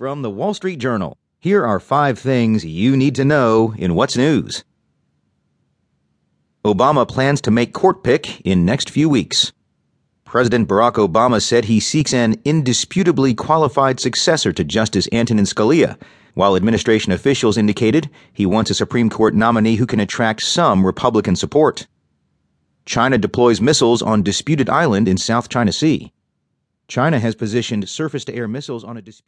From the Wall Street Journal, here are five things you need to know in What's News. Obama plans to make court pick in next few weeks. President Barack Obama said he seeks an indisputably qualified successor to Justice Antonin Scalia, while administration officials indicated he wants a Supreme Court nominee who can attract some Republican support. China deploys missiles on disputed island in South China Sea. China has positioned surface to air missiles on a disputed